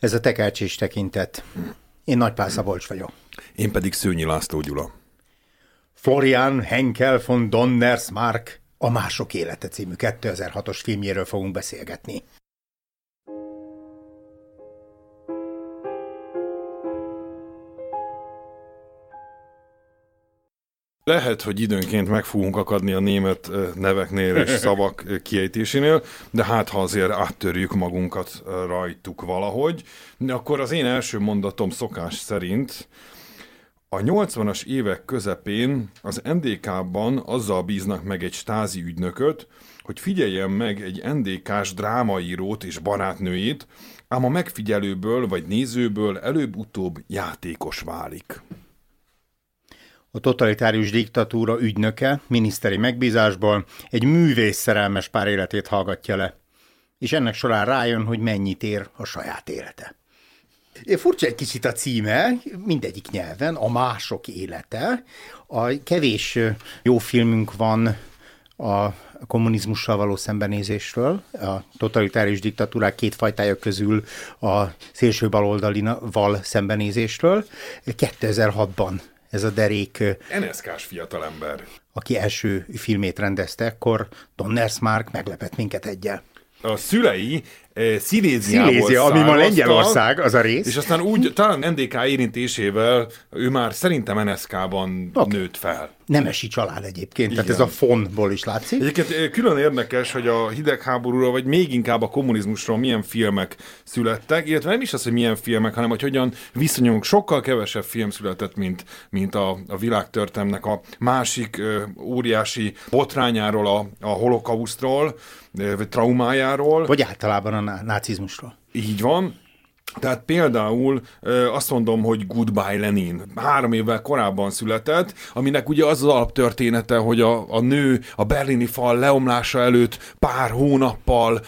Ez a tekercs és tekintet. Én Nagypál Szabolcs vagyok. Én pedig Szőnyi László Gyula. Florian Henkel von Donnersmarck a Mások élete című 2006-os filmjéről fogunk beszélgetni. Lehet, hogy időnként meg fogunk akadni a német neveknél és szavak kiejtésénél, de hát ha azért áttörjük magunkat rajtuk valahogy, akkor az én első mondatom szokás szerint a 80-as évek közepén az NDK-ban azzal bíznak meg egy stázi ügynököt, hogy figyeljen meg egy NDK-s drámaírót és barátnőjét, ám a megfigyelőből vagy nézőből előbb-utóbb játékos válik a totalitárius diktatúra ügynöke miniszteri megbízásból egy művész szerelmes pár életét hallgatja le, és ennek során rájön, hogy mennyit ér a saját élete. Furcsa egy kicsit a címe, mindegyik nyelven, a mások élete. A kevés jó filmünk van a kommunizmussal való szembenézésről, a totalitárius diktatúrák két fajtája közül a szélső baloldalival szembenézésről. 2006-ban ez a derék... NSK-s fiatalember. Aki első filmét rendezte, akkor Donnersmark meglepett minket egyel. A szülei Sziléziából Szilézia, ami ma Lengyelország, az a rész. És aztán úgy, talán NDK érintésével ő már szerintem NSK-ban okay. nőtt fel. Nemesi család egyébként, Igen. tehát ez a fonból is látszik. Egyébként külön érdekes, hogy a hidegháborúról, vagy még inkább a kommunizmusról milyen filmek születtek, illetve nem is az, hogy milyen filmek, hanem hogy hogyan viszonyulunk. Sokkal kevesebb film született, mint, mint a, a világtörténelmnek a másik ö, óriási botrányáról, a, a holokausztról, vagy traumájáról. Vagy általában a nácizmusról. Így van. Tehát például azt mondom, hogy Goodbye Lenin három évvel korábban született, aminek ugye az az alaptörténete, hogy a, a nő a berlini fal leomlása előtt pár hónappal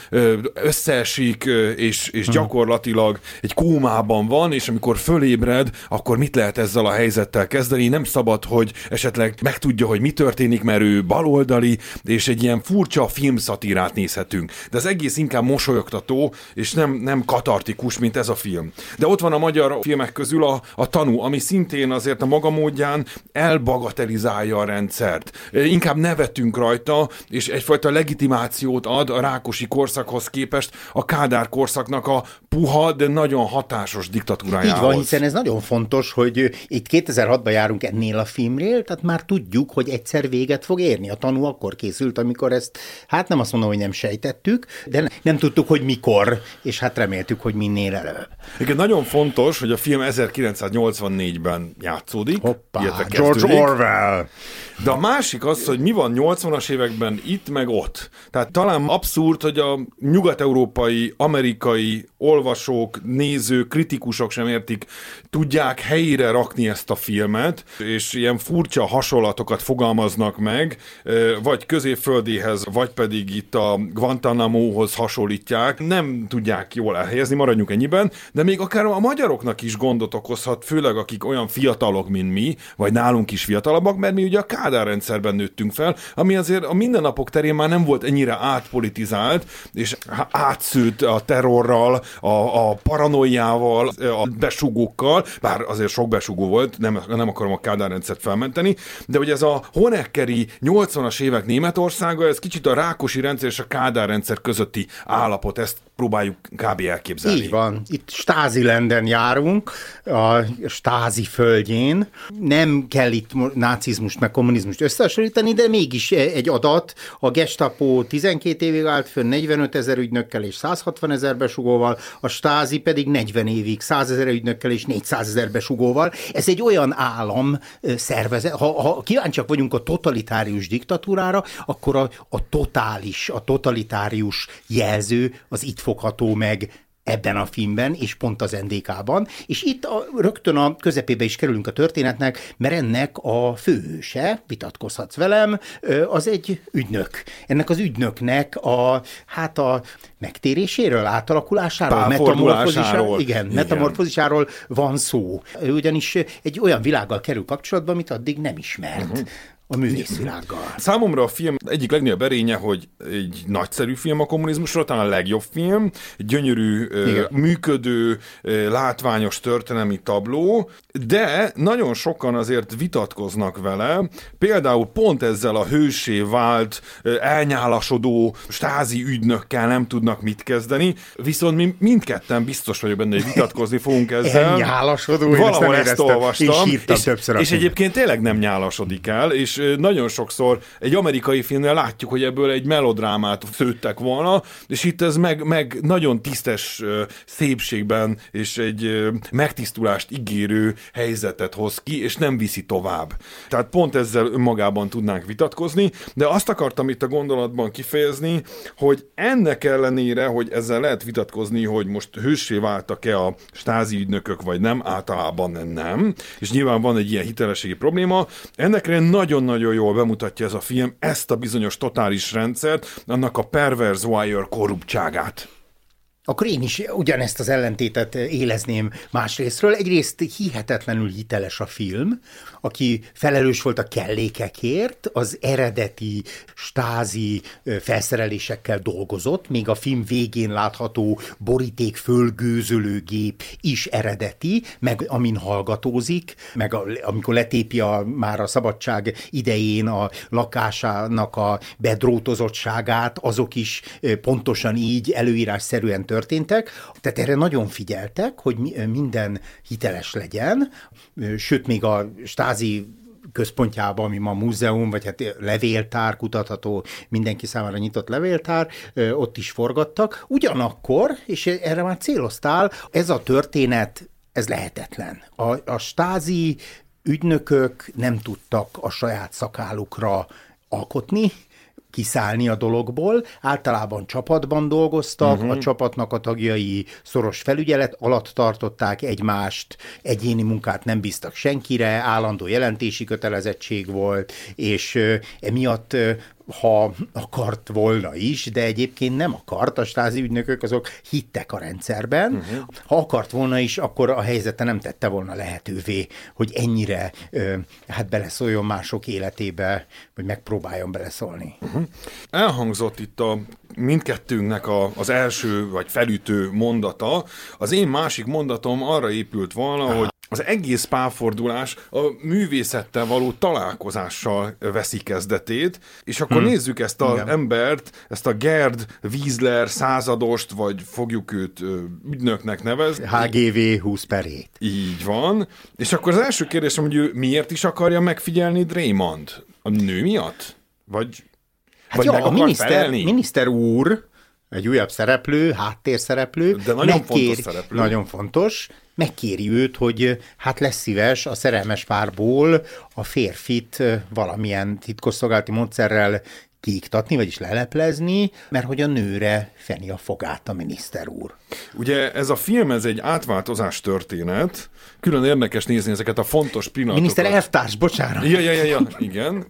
összeesik, és, és hm. gyakorlatilag egy kómában van, és amikor fölébred, akkor mit lehet ezzel a helyzettel kezdeni? Nem szabad, hogy esetleg megtudja, hogy mi történik, mert ő baloldali, és egy ilyen furcsa filmszatírát nézhetünk. De az egész inkább mosolyogtató, és nem, nem katartikus, mint ez a film. De ott van a magyar filmek közül a, a tanú, ami szintén azért a maga módján elbagatelizálja a rendszert. Inkább nevetünk rajta, és egyfajta legitimációt ad a rákosi korszakhoz képest a Kádár korszaknak a puha, de nagyon hatásos diktatúrájához. Így van, hiszen ez nagyon fontos, hogy itt 2006-ban járunk ennél a filmnél, tehát már tudjuk, hogy egyszer véget fog érni. A tanú akkor készült, amikor ezt, hát nem azt mondom, hogy nem sejtettük, de nem tudtuk, hogy mikor, és hát reméltük, hogy minél előbb. Igen, nagyon fontos, hogy a film 1984-ben játszódik. Hoppá, George Orwell. De a másik az, hogy mi van 80-as években itt meg ott. Tehát talán abszurd, hogy a nyugat-európai, amerikai olvasók, nézők, kritikusok sem értik, tudják helyére rakni ezt a filmet, és ilyen furcsa hasonlatokat fogalmaznak meg, vagy középföldéhez, vagy pedig itt a Guantanamo-hoz hasonlítják. Nem tudják jól elhelyezni, maradjunk ennyiben, de még akár a magyaroknak is gondot okozhat, főleg akik olyan fiatalok, mint mi, vagy nálunk is fiatalabbak, mert mi ugye a Kádár rendszerben nőttünk fel, ami azért a mindennapok terén már nem volt ennyire átpolitizált, és átszőtt a terrorral, a, a paranoiával, a besugókkal, bár azért sok besugó volt, nem, nem akarom a Kádár rendszert felmenteni, de hogy ez a Honeckeri 80-as évek Németországa, ez kicsit a Rákosi rendszer és a Kádár rendszer közötti állapot, ezt próbáljuk kb. elképzelni. Így van. Itt Stázilenden járunk, a Stázi földjén. Nem kell itt nácizmust meg kommunizmust összehasonlítani, de mégis egy adat. A Gestapo 12 évig állt fönn 45 ezer ügynökkel és 160 ezer besugóval, a Stázi pedig 40 évig 100 ezer ügynökkel és 400 ezer besugóval. Ez egy olyan állam szervezet, ha, ha kíváncsiak vagyunk a totalitárius diktatúrára, akkor a, a totális, a totalitárius jelző az itt fogható meg ebben a filmben, és pont az NDK-ban, és itt a, rögtön a közepébe is kerülünk a történetnek, mert ennek a főhőse, vitatkozhatsz velem, az egy ügynök. Ennek az ügynöknek a, hát a megtéréséről, átalakulásáról, metamorfózisáról, igen, igen, metamorfózisáról van szó. Ő ugyanis egy olyan világgal kerül kapcsolatba, amit addig nem ismert. Uh-huh a művészvilággal. Számomra a film egyik legnagyobb erénye, hogy egy nagyszerű film a kommunizmusról, talán a legjobb film, gyönyörű, Igen. működő, látványos történelmi tabló, de nagyon sokan azért vitatkoznak vele, például pont ezzel a hősé vált, elnyálasodó stázi ügynökkel nem tudnak mit kezdeni, viszont mi mindketten biztos vagyok benne, hogy vitatkozni fogunk ezzel. Elnyálasodó, Valahol ezt, ezt olvastam, és, és, és egyébként tényleg nem nyálasodik el, és nagyon sokszor egy amerikai filmnél látjuk, hogy ebből egy melodrámát szőttek volna, és itt ez meg, meg nagyon tisztes szépségben és egy megtisztulást ígérő helyzetet hoz ki, és nem viszi tovább. Tehát pont ezzel önmagában tudnánk vitatkozni, de azt akartam itt a gondolatban kifejezni, hogy ennek ellenére, hogy ezzel lehet vitatkozni, hogy most hősé váltak-e a stázi ügynökök, vagy nem, általában nem, és nyilván van egy ilyen hitelességi probléma, ennek nagyon nagyon jól bemutatja ez a film ezt a bizonyos totális rendszert, annak a perverse wire korruptságát. Akkor én is ugyanezt az ellentétet élezném másrésztről. Egyrészt hihetetlenül hiteles a film, aki felelős volt a kellékekért, az eredeti stázi felszerelésekkel dolgozott, még a film végén látható boríték fölgőzölő gép is eredeti, meg amin hallgatózik, meg a, amikor letépi a, már a szabadság idején a lakásának a bedrótozottságát, azok is pontosan így előírásszerűen történtek. Tehát erre nagyon figyeltek, hogy minden hiteles legyen, sőt még a stázi központjában, ami ma múzeum, vagy hát levéltár, kutatható, mindenki számára nyitott levéltár, ott is forgattak. Ugyanakkor, és erre már céloztál, ez a történet, ez lehetetlen. A, a stázi ügynökök nem tudtak a saját szakálukra alkotni, kiszállni a dologból. Általában csapatban dolgoztak, uh-huh. a csapatnak a tagjai szoros felügyelet alatt tartották egymást, egyéni munkát nem bíztak senkire, állandó jelentési kötelezettség volt, és emiatt ha akart volna is, de egyébként nem akart, a stázi ügynökök azok hittek a rendszerben. Uh-huh. Ha akart volna is, akkor a helyzete nem tette volna lehetővé, hogy ennyire hát beleszóljon mások életébe, vagy megpróbáljon beleszólni. Uh-huh. Elhangzott itt a mindkettőnknek a, az első vagy felütő mondata. Az én másik mondatom arra épült volna, Aha. hogy az egész pálfordulás a művészettel való találkozással veszi kezdetét, és akkor hmm. nézzük ezt az Igen. embert, ezt a Gerd Wiesler századost, vagy fogjuk őt ügynöknek nevezni. HGV 20 perét. Így van. És akkor az első kérdésem, hogy ő miért is akarja megfigyelni Draymond? A nő miatt? Vagy, hát vagy jó, meg a miniszter, miniszter úr, egy újabb szereplő, háttérszereplő. De nagyon megkér, fontos szereplő. Nagyon fontos. Megkéri őt, hogy hát lesz szíves a szerelmes párból a férfit valamilyen titkosszolgálati módszerrel kiiktatni, vagyis leleplezni, mert hogy a nőre feni a fogát a miniszter úr. Ugye ez a film, ez egy átváltozás történet, külön érdekes nézni ezeket a fontos pillanatokat. Miniszter elvtárs, bocsánat. Ja, ja, ja, ja, igen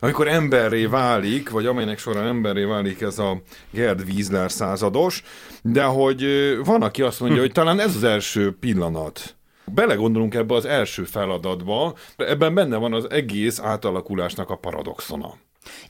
amikor emberré válik, vagy amelynek során emberré válik ez a Gerd Wiesler százados, de hogy van, aki azt mondja, hogy talán ez az első pillanat, belegondolunk ebbe az első feladatba, ebben benne van az egész átalakulásnak a paradoxona.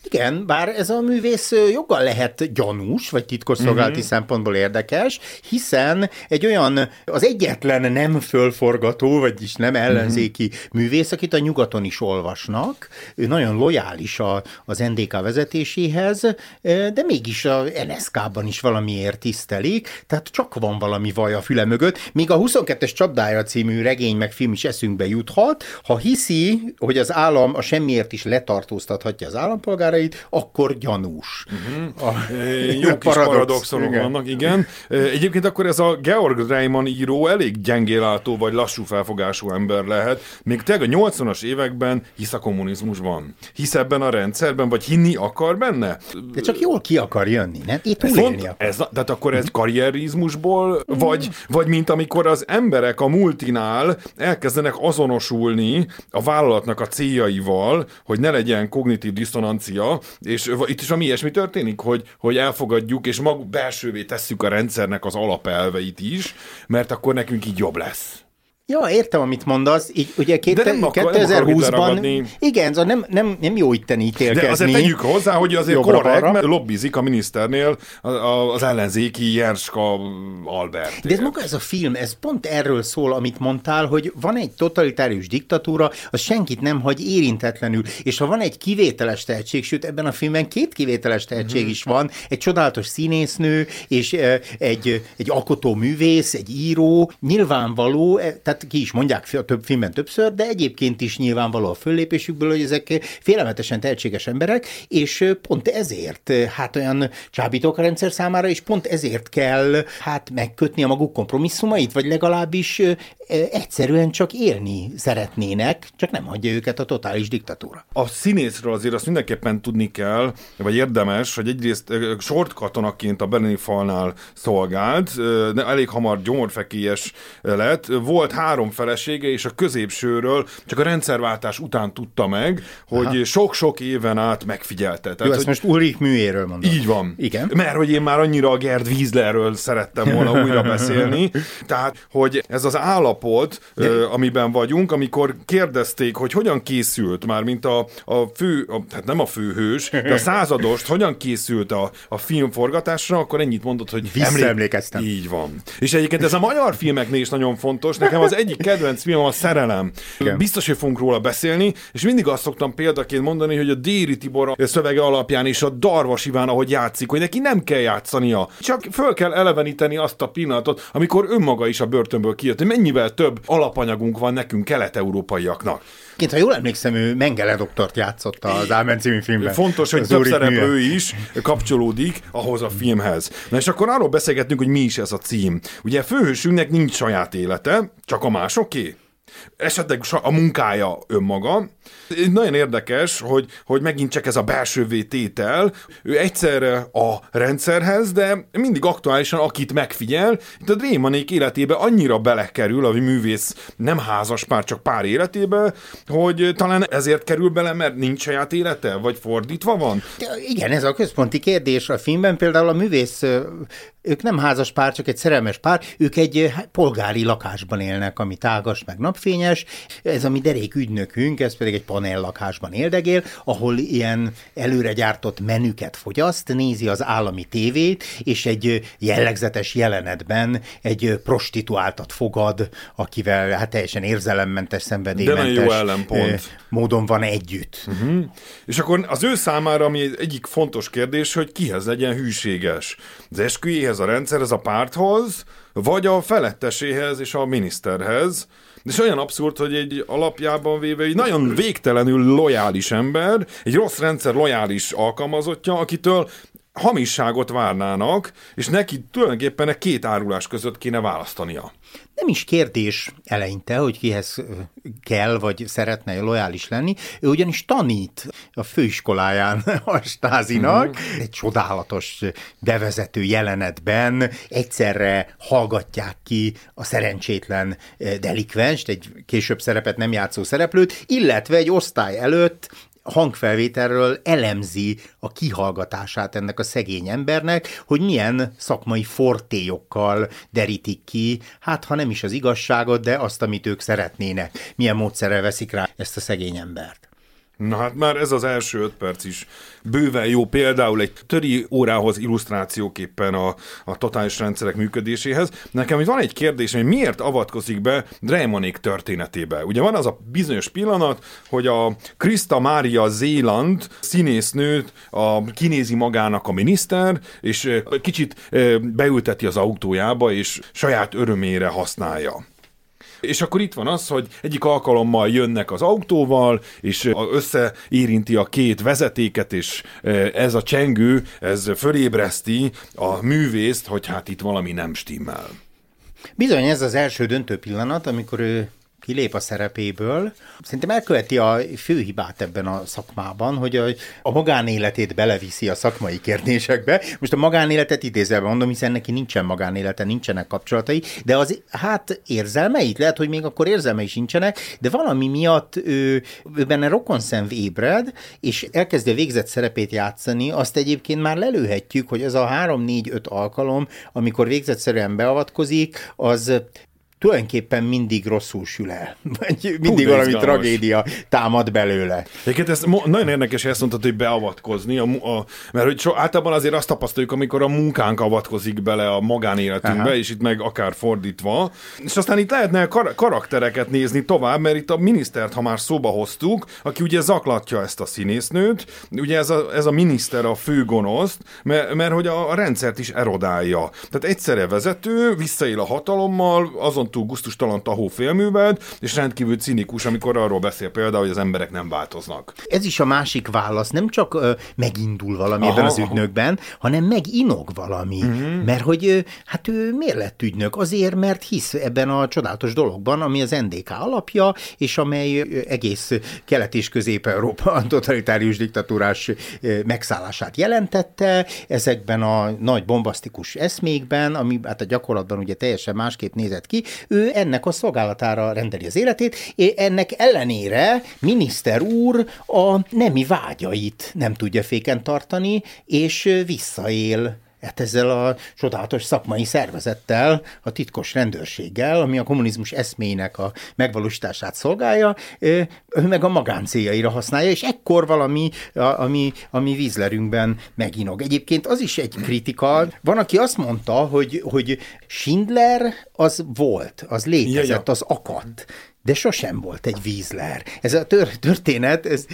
Igen, bár ez a művész joggal lehet gyanús, vagy titkosszolgálati uh-huh. szempontból érdekes, hiszen egy olyan, az egyetlen nem fölforgató, vagyis nem ellenzéki uh-huh. művész, akit a nyugaton is olvasnak, ő nagyon lojális a, az NDK vezetéséhez, de mégis a NSK-ban is valamiért tisztelik, tehát csak van valami vaj a füle mögött, míg a 22-es Csapdája című regény meg film is eszünkbe juthat, ha hiszi, hogy az állam a semmiért is letartóztathatja az állampolgárt, állampolgárait, akkor gyanús. Uh-huh. A, Jó kis paradox, paradoxonok igen. vannak, igen. Egyébként akkor ez a Georg Reimann író elég gyengélátó vagy lassú felfogású ember lehet. Még tényleg a 80-as években hisz a kommunizmusban. Hisz ebben a rendszerben, vagy hinni akar benne? De csak jól ki akar jönni, nem? Itt túlélni akar. Ez, tehát akkor ez karrierizmusból, vagy, vagy mint amikor az emberek a multinál elkezdenek azonosulni a vállalatnak a céljaival, hogy ne legyen kognitív diszonancia, és itt is ami ilyesmi történik, hogy, hogy elfogadjuk, és maguk belsővé tesszük a rendszernek az alapelveit is, mert akkor nekünk így jobb lesz. Ja, értem, amit mondasz. Így, ugye két, nem 2020-ban... Igen, szóval nem, nem, nem jó itten ítélkezni. De azért tegyük hozzá, hogy azért korrekt, mert lobbizik a miniszternél az ellenzéki Jerska Albert. De ez maga ez a film, ez pont erről szól, amit mondtál, hogy van egy totalitárius diktatúra, az senkit nem hagy érintetlenül. És ha van egy kivételes tehetség, sőt ebben a filmben két kivételes tehetség mm-hmm. is van, egy csodálatos színésznő, és egy, egy alkotó művész, egy író, nyilvánvaló, e, tehát hát ki is mondják a több filmben többször, de egyébként is nyilvánvaló a föllépésükből, hogy ezek félelmetesen tehetséges emberek, és pont ezért hát olyan csábítók a rendszer számára, és pont ezért kell hát megkötni a maguk kompromisszumait, vagy legalábbis egyszerűen csak élni szeretnének, csak nem hagyja őket a totális diktatúra. A színészről azért azt mindenképpen tudni kell, vagy érdemes, hogy egyrészt sort katonaként a berlini falnál szolgált, elég hamar gyomorfekélyes lett. Volt három felesége, és a középsőről csak a rendszerváltás után tudta meg, hogy sok-sok éven át megfigyelte. Tehát, Jó, ezt most Ulrich műéről mondom. Így van. Igen. Mert hogy én már annyira a Gerd Wieslerről szerettem volna újra beszélni. Tehát, hogy ez az állapot, ö, amiben vagyunk, amikor kérdezték, hogy hogyan készült, már mint a, a fő, a, hát nem a főhős, de a századost, hogyan készült a, a film forgatásra, akkor ennyit mondott, hogy Visszaemlékeztem. Így van. És egyébként ez a magyar filmeknél is nagyon fontos. Nekem az egyik kedvenc film a Szerelem. Igen. Biztos, hogy fogunk róla beszélni, és mindig azt szoktam példaként mondani, hogy a Déri Tibor szövege alapján és a Darvas Iván, ahogy játszik, hogy neki nem kell játszania. Csak föl kell eleveníteni azt a pillanatot, amikor önmaga is a börtönből kijött, hogy mennyivel több alapanyagunk van nekünk kelet-európaiaknak. Két, ha jól emlékszem, ő Mengele doktort játszott az Ámen című filmben. Fontos, hogy több szereplő is kapcsolódik ahhoz a filmhez. Na és akkor arról beszélgetünk, hogy mi is ez a cím. Ugye főhősünknek nincs saját élete, csak a másoké esetleg a munkája önmaga. Nagyon érdekes, hogy, hogy megint csak ez a belső vététel, ő egyszerre a rendszerhez, de mindig aktuálisan akit megfigyel. Itt a Drémanék életébe annyira belekerül, a művész nem házas pár, csak pár életébe, hogy talán ezért kerül bele, mert nincs saját élete, vagy fordítva van? Igen, ez a központi kérdés. A filmben például a művész ők nem házas pár, csak egy szerelmes pár, ők egy polgári lakásban élnek, ami tágas, meg napfényes. Ez a mi derék ügynökünk, ez pedig egy panel lakásban éldegél, ahol ilyen előre gyártott menüket fogyaszt, nézi az állami tévét, és egy jellegzetes jelenetben egy prostituáltat fogad, akivel hát teljesen érzelemmentes, szenvedélymentes jó ellenpont. módon van együtt. Uh-huh. És akkor az ő számára, ami egyik fontos kérdés, hogy kihez legyen hűséges. Az esküjéhez, a rendszerhez, a párthoz, vagy a feletteséhez és a miniszterhez, és olyan abszurd, hogy egy alapjában véve egy nagyon végtelenül lojális ember, egy rossz rendszer lojális alkalmazottja, akitől hamisságot várnának, és neki tulajdonképpen két árulás között kéne választania nem is kérdés eleinte, hogy kihez kell, vagy szeretne lojális lenni. Ő ugyanis tanít a főiskoláján a stázinak, mm-hmm. egy csodálatos bevezető jelenetben egyszerre hallgatják ki a szerencsétlen delikvenst, egy később szerepet nem játszó szereplőt, illetve egy osztály előtt hangfelvételről elemzi a kihallgatását ennek a szegény embernek, hogy milyen szakmai fortéjokkal derítik ki, hát ha nem is az igazságot, de azt, amit ők szeretnének, milyen módszerrel veszik rá ezt a szegény embert. Na hát már ez az első öt perc is bőven jó például egy töri órához illusztrációképpen a, a totális rendszerek működéséhez. Nekem itt van egy kérdés, hogy miért avatkozik be Dreymanék történetébe. Ugye van az a bizonyos pillanat, hogy a Krista Mária Zéland színésznőt a, kinézi magának a miniszter, és kicsit beülteti az autójába, és saját örömére használja. És akkor itt van az, hogy egyik alkalommal jönnek az autóval, és összeérinti a két vezetéket, és ez a csengő, ez fölébreszti a művészt, hogy hát itt valami nem stimmel. Bizony ez az első döntő pillanat, amikor ő kilép a szerepéből. Szerintem elköveti a főhibát ebben a szakmában, hogy a, magánéletét beleviszi a szakmai kérdésekbe. Most a magánéletet idézelve mondom, hiszen neki nincsen magánélete, nincsenek kapcsolatai, de az hát érzelmeit, lehet, hogy még akkor érzelmei sincsenek, de valami miatt ő, ő benne rokonszenv ébred, és elkezdi a végzett szerepét játszani, azt egyébként már lelőhetjük, hogy ez a három-négy-öt alkalom, amikor végzetszerűen beavatkozik, az tulajdonképpen mindig rosszul sül el. Vagy mindig Hú, valami izgalmas. tragédia támad belőle. Egyébként ez nagyon érdekes, hogy ezt mondtad, hogy beavatkozni, a, a, mert hogy so, általában azért azt tapasztaljuk, amikor a munkánk avatkozik bele a magánéletünkbe, Aha. és itt meg akár fordítva. És aztán itt lehetne kar- karaktereket nézni tovább, mert itt a minisztert, ha már szóba hoztuk, aki ugye zaklatja ezt a színésznőt, ugye ez a, ez a miniszter a fő gonoszt, mert, mert hogy a, a rendszert is erodálja. Tehát egyszerre vezető, visszaél a hatalommal, azon túl guztustalan tahó félművelt, és rendkívül cinikus, amikor arról beszél például, hogy az emberek nem változnak. Ez is a másik válasz, nem csak uh, megindul valami aha, ebben az ügynökben, aha. hanem meginog valami. Uh-huh. Mert hogy uh, hát ő miért lett ügynök? Azért, mert hisz ebben a csodálatos dologban, ami az NDK alapja, és amely egész Kelet- és Közép-Európa totalitárius diktatúrás megszállását jelentette, ezekben a nagy bombasztikus eszmékben, ami hát a gyakorlatban ugye teljesen másképp nézett ki, ő ennek a szolgálatára rendeli az életét, és ennek ellenére miniszter úr a nemi vágyait nem tudja féken tartani, és visszaél hát ezzel a csodálatos szakmai szervezettel, a titkos rendőrséggel, ami a kommunizmus eszmének a megvalósítását szolgálja, ő meg a magáncéljaira használja, és ekkor valami, ami, ami vízlerünkben meginog. Egyébként az is egy kritika. Van, aki azt mondta, hogy, hogy Schindler az volt, az létezett, az akadt de sosem volt egy vízler. Ez a történet, ez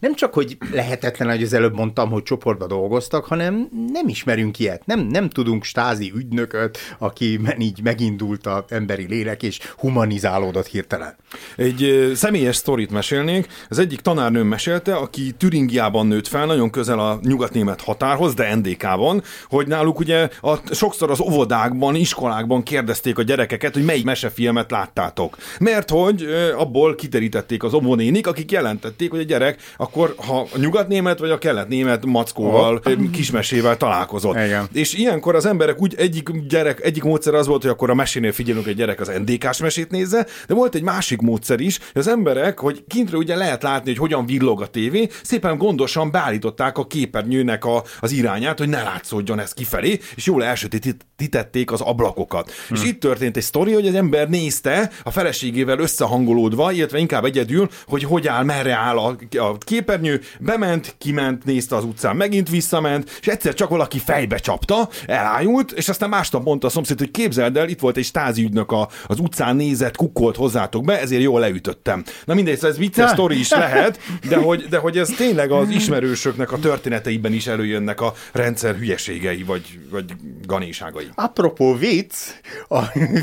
nem csak, hogy lehetetlen, hogy az előbb mondtam, hogy csoportba dolgoztak, hanem nem ismerünk ilyet. Nem, nem tudunk stázi ügynököt, aki így megindult a emberi lélek, és humanizálódott hirtelen. Egy személyes sztorit mesélnék. Az egyik tanárnőm mesélte, aki Türingiában nőtt fel, nagyon közel a nyugatnémet határhoz, de NDK-ban, hogy náluk ugye a, sokszor az óvodákban, iskolákban kérdezték a gyerekeket, hogy melyik mesefilmet láttátok. Mert hogy hogy abból kiterítették az omonénik, akik jelentették, hogy a gyerek akkor, ha a nyugatnémet vagy a keletnémet mackóval, oh. kismesével találkozott. Igen. És ilyenkor az emberek úgy egyik gyerek, egyik módszer az volt, hogy akkor a mesénél figyelünk, hogy a gyerek az NDK-s mesét nézze, de volt egy másik módszer is, hogy az emberek, hogy kintről ugye lehet látni, hogy hogyan villog a tévé, szépen gondosan beállították a képernyőnek a, az irányát, hogy ne látszódjon ez kifelé, és jól elsötétítették az ablakokat. Hmm. És itt történt egy sztori, hogy az ember nézte a feleségével össze összehangolódva, illetve inkább egyedül, hogy hogy áll, merre áll a, a képernyő, bement, kiment, nézte az utcán, megint visszament, és egyszer csak valaki fejbe csapta, elájult, és aztán másnap mondta a szomszéd, hogy képzeld el, itt volt egy stázi ügynök a, az utcán nézett, kukkolt hozzátok be, ezért jól leütöttem. Na mindegy, szóval ez vicces sztori is lehet, de hogy, de hogy ez tényleg az ismerősöknek a történeteiben is előjönnek a rendszer hülyeségei, vagy, vagy ganéságai. Apropó vicc, a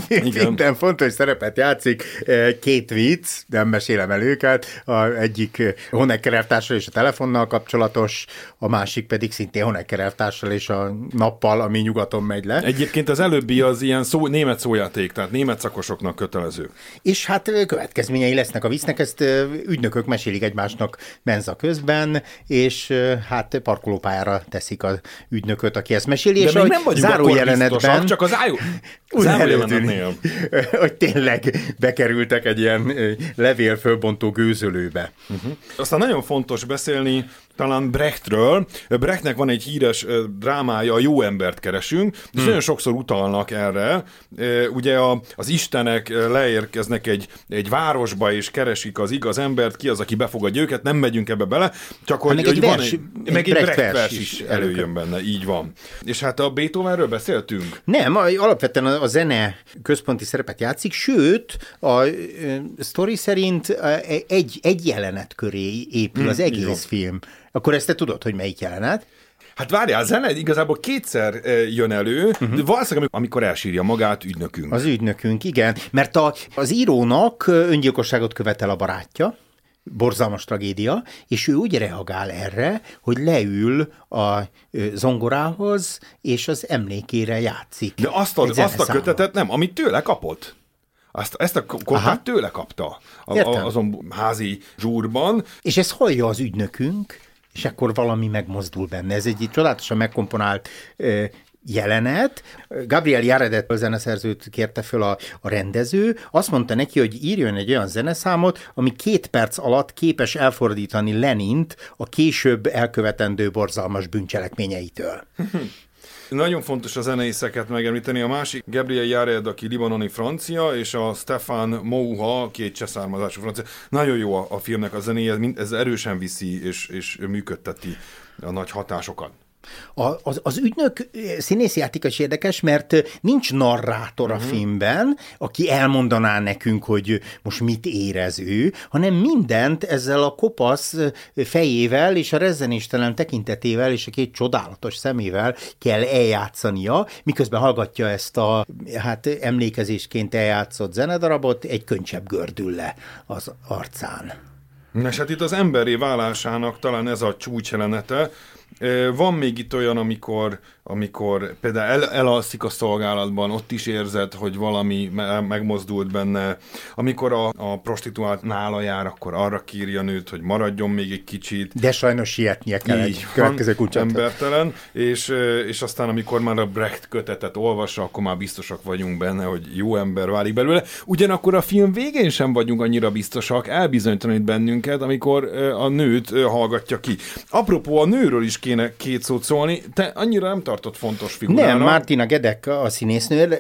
minden fontos szerepet játszik eh, két vicc, nem mesélem el őket, a egyik Honecker elvtársal és a telefonnal kapcsolatos, a másik pedig szintén Honecker elvtársal és a nappal, ami nyugaton megy le. Egyébként az előbbi az ilyen szó, német szójáték, tehát német szakosoknak kötelező. És hát következményei lesznek a visznek, ezt ügynökök mesélik egymásnak menza közben, és hát parkolópályára teszik az ügynököt, aki ezt meséli, De és még nem vagyunk záró jelenetben, csak az ájú, záró hogy tényleg bekerültek egy ilyen levél fölbontó gőzölőbe. Uh-huh. Aztán nagyon fontos beszélni talán Brechtről. Brechtnek van egy híres drámája, a Jó embert keresünk, és hmm. nagyon sokszor utalnak erre. Ugye a, az istenek leérkeznek egy, egy városba, és keresik az igaz embert, ki az, aki befogadja őket, nem megyünk ebbe bele, csak hogy, hogy van vers, egy, egy meg egy Brecht, Brecht vers is előjön benne, így van. És hát a Beethovenről beszéltünk? Nem, alapvetően a zene központi szerepet játszik, sőt, a sztori szerint egy, egy jelenet köré épül hmm, az egész film. Akkor ezt te tudod, hogy melyik jelenet? Hát várjál, a zene igazából kétszer jön elő, uh-huh. de valószínűleg amikor elsírja magát ügynökünk. Az ügynökünk, igen. Mert a, az írónak öngyilkosságot követel a barátja, borzalmas tragédia, és ő úgy reagál erre, hogy leül a zongorához, és az emlékére játszik. De azt a, azt a kötetet nem, amit tőle kapott. Azt, ezt a koppát tőle kapta a, a, azon házi zsúrban. És ez hallja az ügynökünk, és akkor valami megmozdul benne. Ez egy csodálatosan megkomponált jelenet. Gabriel Jaredet, zeneszerzőt kérte föl a, a rendező, azt mondta neki, hogy írjon egy olyan zeneszámot, ami két perc alatt képes elfordítani Lenint a később elkövetendő borzalmas bűncselekményeitől. Nagyon fontos a zenészeket megemlíteni. A másik Gabriel Jared, aki libanoni francia, és a Stefan Mouha, egy cseszármazású francia. Nagyon jó a, a filmnek a zenéje, ez erősen viszi és, és működteti a nagy hatásokat. A, az, az ügynök játéka is érdekes, mert nincs narrátor a uh-huh. filmben, aki elmondaná nekünk, hogy most mit érez ő, hanem mindent ezzel a kopasz fejével és a rezzenéstelen tekintetével és a két csodálatos szemével kell eljátszania, miközben hallgatja ezt a hát emlékezésként eljátszott zenedarabot, egy könycsebb gördül le az arcán. És hát itt az emberi válásának talán ez a csúcsjelenete, van még itt olyan, amikor, amikor például el, elalszik a szolgálatban, ott is érzed, hogy valami megmozdult benne. Amikor a, a prostituált nála jár, akkor arra kírja nőt, hogy maradjon még egy kicsit. De sajnos sietnie kell Így egy következő embertelen. És, és aztán, amikor már a Brecht kötetet olvassa, akkor már biztosak vagyunk benne, hogy jó ember válik belőle. Ugyanakkor a film végén sem vagyunk annyira biztosak, elbizonytalanít bennünket, amikor a nőt hallgatja ki. Apropó, a nőről is kéne két szót szólni. Te annyira nem tartott fontos figurának. Nem, Martina Gedek a színésznő.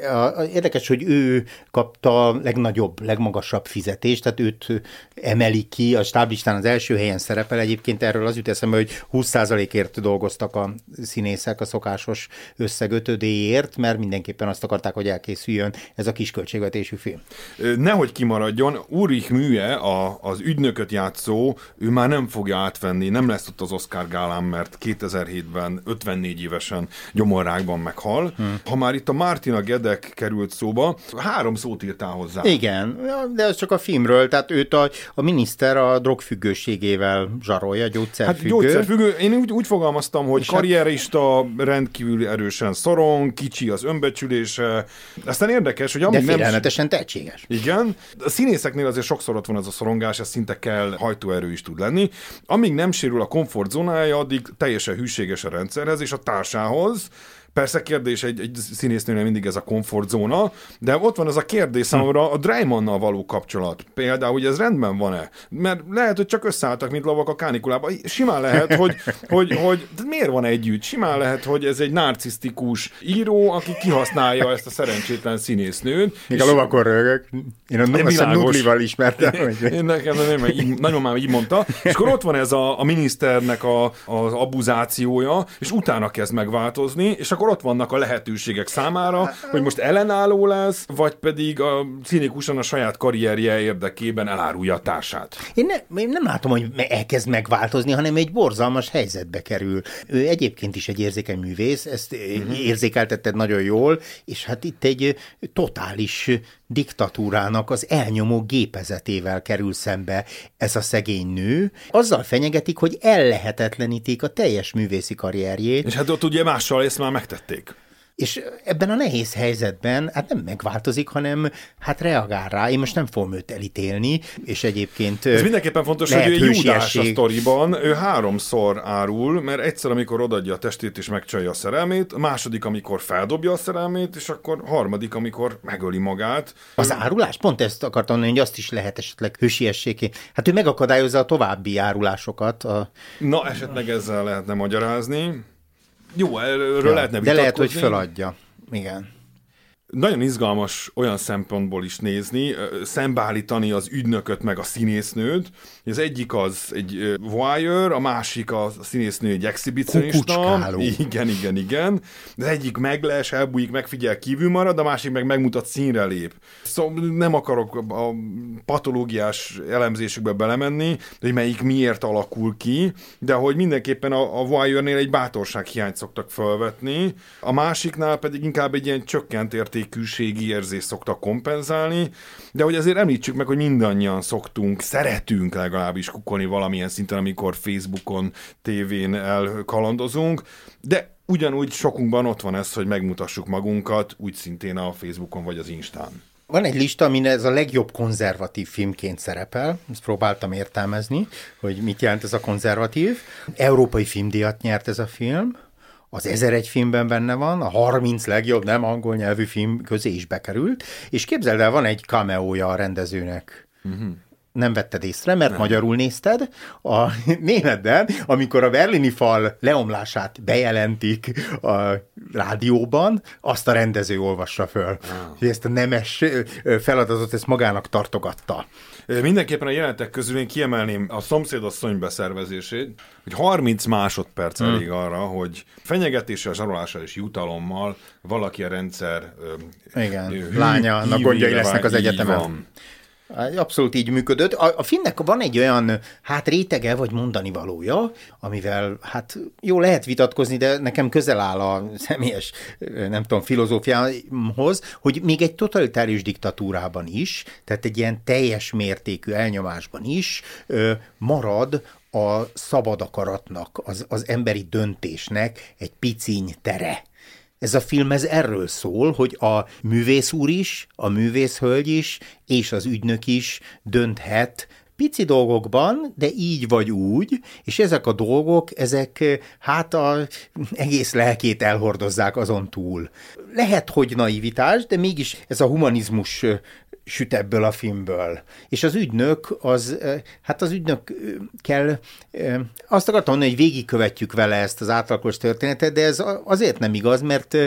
Érdekes, hogy ő kapta a legnagyobb, legmagasabb fizetést, tehát őt emeli ki, a stáblistán az első helyen szerepel. Egyébként erről az jut eszembe, hogy 20%-ért dolgoztak a színészek a szokásos összegötödéért, mert mindenképpen azt akarták, hogy elkészüljön ez a kisköltségvetésű film. Nehogy kimaradjon, Ulrich Műje, a, az ügynököt játszó, ő már nem fogja átvenni, nem lesz ott az Oscar gálán, mert 2007-ben 54 évesen gyomorrákban meghal. Hmm. Ha már itt a Martina Gedek került szóba, három szót írtál hozzá. Igen, de ez csak a filmről, tehát őt a, a miniszter a drogfüggőségével zsarolja, gyógyszerfüggő. Hát gyógyszerfüggő, én úgy, úgy fogalmaztam, hogy És hát- karrierista rendkívül erősen szorong, kicsi az önbecsülése. Aztán érdekes, hogy amíg De nem... tehetséges. Igen, a színészeknél azért sokszor ott van ez a szorongás, ez szinte kell hajtóerő is tud lenni. Amíg nem sérül a komfortzónája, addig teljesen hűséges a rendszerhez és a társához, Persze kérdés egy, egy színésznőnél mindig ez a komfortzóna, de ott van az a kérdés számomra a Draymonnal való kapcsolat. Például, hogy ez rendben van-e? Mert lehet, hogy csak összeálltak, mint lovak a kánikulában. Simán lehet, hogy, hogy, hogy miért van együtt? Simán lehet, hogy ez egy narcisztikus író, aki kihasználja ezt a szerencsétlen színésznőt. Még a lovakon rögök. Én a Nudlival ismertem. Hogy... Én nekem nem, így, nagyon már így mondta. És akkor ott van ez a, a miniszternek a, az abuzációja, és utána kezd megváltozni, és akkor akkor ott vannak a lehetőségek számára, hogy most ellenálló lesz, vagy pedig a cinikusan a saját karrierje érdekében elárulja a társát. Én, ne, én nem látom, hogy elkezd megváltozni, hanem egy borzalmas helyzetbe kerül. Ő egyébként is egy érzékeny művész, ezt uh-huh. érzékeltetted nagyon jól, és hát itt egy totális diktatúrának az elnyomó gépezetével kerül szembe ez a szegény nő. Azzal fenyegetik, hogy ellehetetlenítik a teljes művészi karrierjét. És hát ott ugye mással ezt már megtették. És ebben a nehéz helyzetben hát nem megváltozik, hanem hát reagál rá. Én most nem fogom őt elítélni, és egyébként Ez mindenképpen fontos, hogy ő Júdás a sztoriban, ő háromszor árul, mert egyszer, amikor odadja a testét és megcsalja a szerelmét, a második, amikor feldobja a szerelmét, és akkor harmadik, amikor megöli magát. Az árulás? Pont ezt akartam mondani, hogy azt is lehet esetleg hősiességé. Hát ő megakadályozza a további árulásokat. A... Na, esetleg ezzel lehetne magyarázni. Jó, erről ja, lehetne De lehet, hogy feladja. Igen. Nagyon izgalmas olyan szempontból is nézni, szembeállítani az ügynököt meg a színésznőt. Az egyik az egy voyeur, a másik a színésznő egy exhibicionista. Igen, igen, igen. Az egyik megles, elbújik, megfigyel, kívül marad, a másik meg megmutat színre lép. Szóval nem akarok a patológiás elemzésekbe belemenni, hogy melyik miért alakul ki, de hogy mindenképpen a, a voyeurnél egy bátorság hiányt szoktak felvetni, a másiknál pedig inkább egy ilyen csökkent értékűségi érzés szoktak kompenzálni, de hogy azért említsük meg, hogy mindannyian szoktunk, szeretünk legalábbis kukolni valamilyen szinten, amikor Facebookon, tévén elkalandozunk, de ugyanúgy sokunkban ott van ez, hogy megmutassuk magunkat, úgy szintén a Facebookon vagy az Instán. Van egy lista, amin ez a legjobb konzervatív filmként szerepel. Ezt próbáltam értelmezni, hogy mit jelent ez a konzervatív. Európai filmdíjat nyert ez a film az 1001 filmben benne van, a 30 legjobb nem angol nyelvű film közé is bekerült, és képzeld el, van egy cameója a rendezőnek. Uh-huh. Nem vetted észre, mert nem. magyarul nézted. A németben, amikor a berlini fal leomlását bejelentik a rádióban, azt a rendező olvassa föl. Ah. Ezt a nemes feladatot ezt magának tartogatta. Mindenképpen a jelentek közül én kiemelném a szomszédasszony beszervezését, hogy 30 másodperc hmm. elég arra, hogy fenyegetéssel, zsarolással és jutalommal valaki a rendszer Igen, hű, lánya, a gondjai lesznek az egyetemen. Van. Abszolút így működött. A, a finnek van egy olyan, hát rétege, vagy mondani valója, amivel hát jó lehet vitatkozni, de nekem közel áll a személyes, nem tudom, filozófiához, hogy még egy totalitárius diktatúrában is, tehát egy ilyen teljes mértékű elnyomásban is marad a szabad akaratnak, az, az emberi döntésnek egy piciny tere. Ez a film ez erről szól, hogy a művész úr is, a művész hölgy is, és az ügynök is dönthet pici dolgokban, de így vagy úgy, és ezek a dolgok, ezek hát a egész lelkét elhordozzák azon túl. Lehet, hogy naivitás, de mégis ez a humanizmus süt ebből a filmből. És az ügynök, az, hát az ügynök kell, azt akartam mondani, hogy végigkövetjük vele ezt az átlagos történetet, de ez azért nem igaz, mert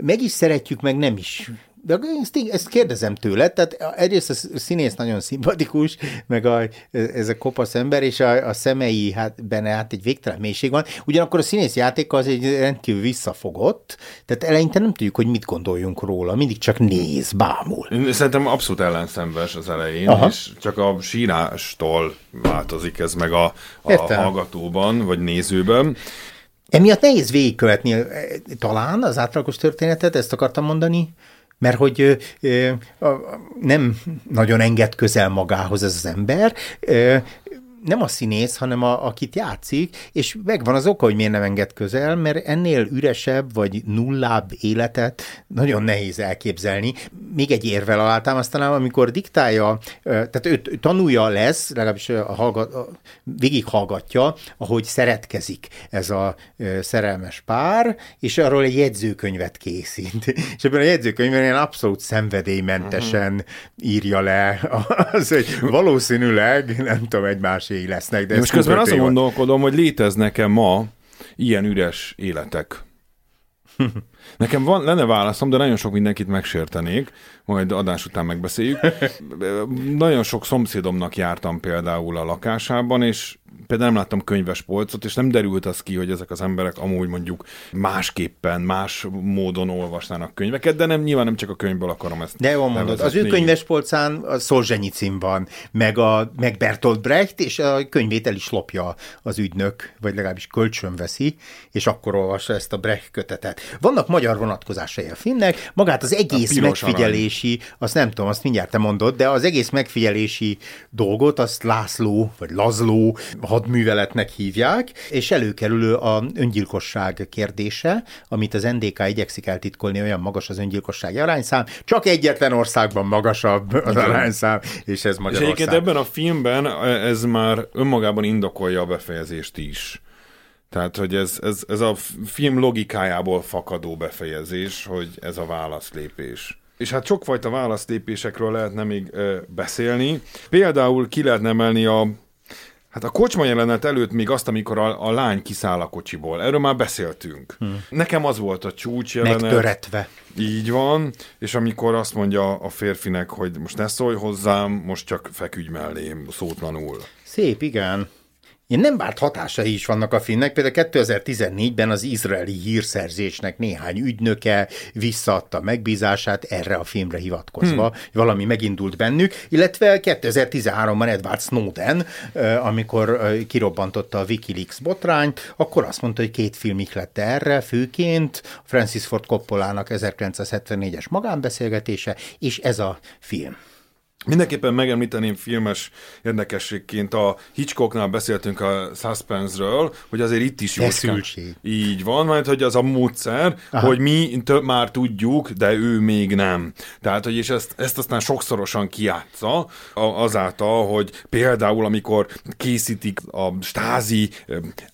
meg is szeretjük, meg nem is de ezt, ezt kérdezem tőle, tehát egyrészt a színész nagyon szimpatikus, meg a, ez a kopasz ember, és a, a szemei, hát benne hát egy végtelen mélység van, ugyanakkor a színész játéka az egy rendkívül visszafogott, tehát eleinte nem tudjuk, hogy mit gondoljunk róla, mindig csak néz, bámul. Szerintem abszolút ellenszenves az elején, Aha. és csak a sírástól változik ez meg a, a hallgatóban, vagy nézőben. Emiatt nehéz végigkövetni talán az átlagos történetet, ezt akartam mondani, mert hogy nem nagyon enged közel magához ez az ember, nem a színész, hanem a, akit játszik, és megvan az oka, hogy miért nem enged közel, mert ennél üresebb vagy nullább életet nagyon nehéz elképzelni. Még egy érvel alátámasztanám, amikor diktálja, tehát ő tanulja lesz, legalábbis a hallgat, végighallgatja, ahogy szeretkezik ez a szerelmes pár, és arról egy jegyzőkönyvet készít. És ebben a jegyzőkönyvben ilyen abszolút szenvedélymentesen uh-huh. írja le az, hogy valószínűleg, nem tudom, egymás lesznek. De Most közben azon gondolkodom, hogy léteznek-e ma ilyen üres életek. Nekem van, lenne válaszom, de nagyon sok mindenkit megsértenék, majd adás után megbeszéljük. nagyon sok szomszédomnak jártam például a lakásában, és például nem láttam könyves polcot, és nem derült az ki, hogy ezek az emberek amúgy mondjuk másképpen, más módon olvasnának könyveket, de nem nyilván nem csak a könyvből akarom ezt. De jól mondod, az ő könyves polcán a cím van, meg, a, meg Bertolt Brecht, és a könyvét el is lopja az ügynök, vagy legalábbis kölcsön veszi, és akkor olvassa ezt a Brecht kötetet. Vannak magyar vonatkozásai a filmnek, magát az egész megfigyelési, arany. azt nem tudom, azt mindjárt te mondod, de az egész megfigyelési dolgot, azt László, vagy Lazló hadműveletnek hívják, és előkerülő a öngyilkosság kérdése, amit az NDK igyekszik eltitkolni, olyan magas az öngyilkossági arányszám, csak egyetlen országban magasabb az Igen. arányszám, és ez Magyarország. És egyébként ebben a filmben ez már önmagában indokolja a befejezést is. Tehát, hogy ez, ez, ez a film logikájából fakadó befejezés, hogy ez a válaszlépés. És hát sokfajta válaszlépésekről lehetne még ö, beszélni. Például ki lehetne emelni a Hát a kocsma jelenet előtt még azt, amikor a, a lány kiszáll a kocsiból. Erről már beszéltünk. Hmm. Nekem az volt a csúcs jelenet. Megtöretve. Így van, és amikor azt mondja a férfinek, hogy most ne szólj hozzám, most csak feküdj mellém, szótlanul. Szép, igen. Ilyen nem várt hatásai is vannak a filmnek, például 2014-ben az izraeli hírszerzésnek néhány ügynöke visszaadta megbízását erre a filmre hivatkozva, hmm. valami megindult bennük, illetve 2013-ban Edward Snowden, amikor kirobbantotta a Wikileaks botrányt, akkor azt mondta, hogy két film ihlette erre, főként Francis Ford Coppolának 1974-es magánbeszélgetése, és ez a film. Mindenképpen megemlíteném filmes érdekességként, a Hitchcocknál beszéltünk a suspense-ről, hogy azért itt is jó. Így van, mert hogy az a módszer, Aha. hogy mi több már tudjuk, de ő még nem. Tehát, hogy és ezt, ezt aztán sokszorosan kiátsza azáltal, hogy például amikor készítik a stázi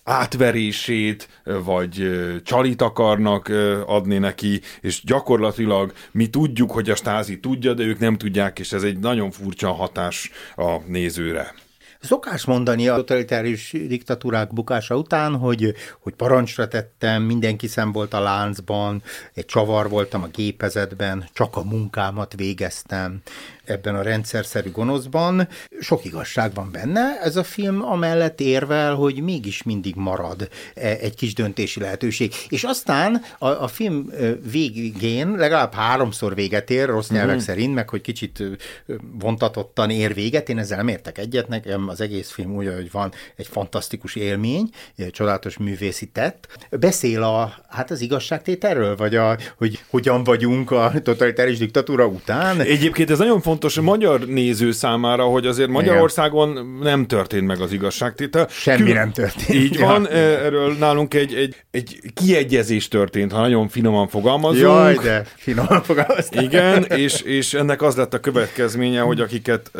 átverését, vagy csalit akarnak adni neki, és gyakorlatilag mi tudjuk, hogy a stázi tudja, de ők nem tudják, és ez egy nagyon nagyon furcsa hatás a nézőre. Szokás mondani a totalitárius diktatúrák bukása után, hogy, hogy parancsra tettem, mindenki szem volt a láncban, egy csavar voltam a gépezetben, csak a munkámat végeztem, ebben a rendszerszerű gonoszban. Sok igazság van benne. Ez a film amellett érvel, hogy mégis mindig marad e, egy kis döntési lehetőség. És aztán a, a film végén legalább háromszor véget ér, rossz nyelvek uh-huh. szerint, meg hogy kicsit vontatottan ér véget. Én ezzel nem értek egyet, nekem az egész film úgy, hogy van egy fantasztikus élmény, egy csodálatos művészi tett. Beszél a, hát az igazságtételről, vagy a, hogy hogyan vagyunk a totalitáris diktatúra után. Egyébként ez nagyon fontos fontos a magyar néző számára, hogy azért Magyarországon nem történt meg az igazságtétel. Semmi Kül- nem történt. Így ja. van, erről nálunk egy, egy, egy kiegyezés történt, ha nagyon finoman fogalmazunk. Jaj, de finoman fogalmaztunk. Igen, és, és ennek az lett a következménye, hogy akiket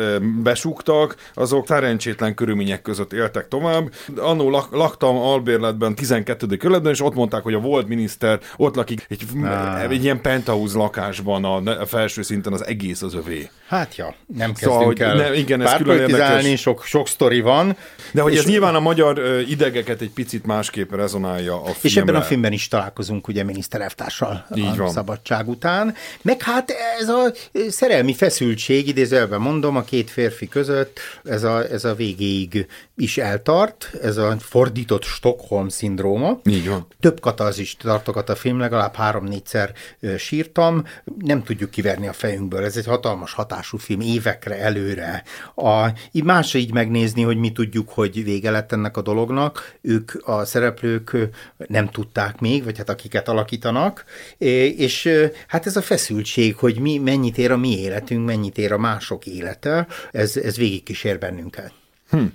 besúgtak, azok szerencsétlen körülmények között éltek tovább. Annó lak, laktam albérletben, 12. kerületben, és ott mondták, hogy a volt miniszter ott lakik egy, ah. egy ilyen penthouse lakásban a felső szinten az egész az övé. Hát ja, nem szóval, kezdünk el ne, igen, ez külön sok, sok sztori van. De hogy és ez nyilván a magyar idegeket egy picit másképp rezonálja a filmre. És ebben a filmben is találkozunk ugye miniszterelvtársal a van. szabadság után. Meg hát ez a szerelmi feszültség, idézőjelben mondom, a két férfi között, ez a, ez a végéig is eltart, ez a fordított Stockholm szindróma. Így van. Több katarzist tartogat a film, legalább három-négyszer sírtam, nem tudjuk kiverni a fejünkből. Ez egy hatalmas hatású film évekre előre. A, így másra így megnézni, hogy mi tudjuk, hogy vége lett ennek a dolognak. Ők, a szereplők nem tudták még, vagy hát akiket alakítanak, és hát ez a feszültség, hogy mi mennyit ér a mi életünk, mennyit ér a mások élete, ez, ez végigkísér bennünket. Hm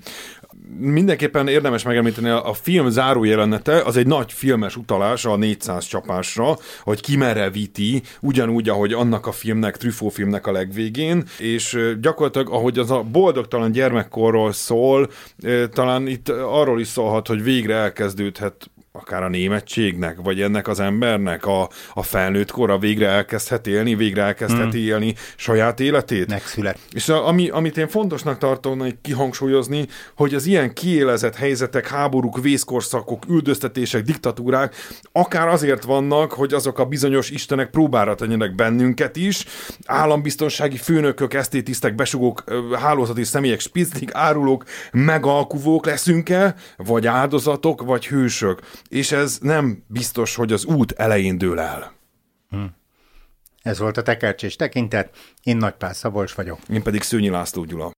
mindenképpen érdemes megemlíteni, a film záró jelenete az egy nagy filmes utalás a 400 csapásra, hogy kimerevíti, ugyanúgy, ahogy annak a filmnek, Truffaut filmnek a legvégén, és gyakorlatilag, ahogy az a boldogtalan gyermekkorról szól, talán itt arról is szólhat, hogy végre elkezdődhet akár a németségnek, vagy ennek az embernek a, a felnőtt kora végre elkezdhet élni, végre elkezdheti hmm. élni saját életét. Megszület. És a, ami, amit én fontosnak tartom kihangsúlyozni, hogy az ilyen kiélezett helyzetek, háborúk, vészkorszakok, üldöztetések, diktatúrák akár azért vannak, hogy azok a bizonyos istenek próbára tegyenek bennünket is, állambiztonsági főnökök, esztétisztek, besugók, hálózati személyek, spiclik, árulók, megalkuvók leszünk-e, vagy áldozatok, vagy hősök és ez nem biztos, hogy az út elején dől el. Hm. Ez volt a tekercsés tekintet, én Nagypál Szabolcs vagyok. Én pedig Szőnyi László Gyula.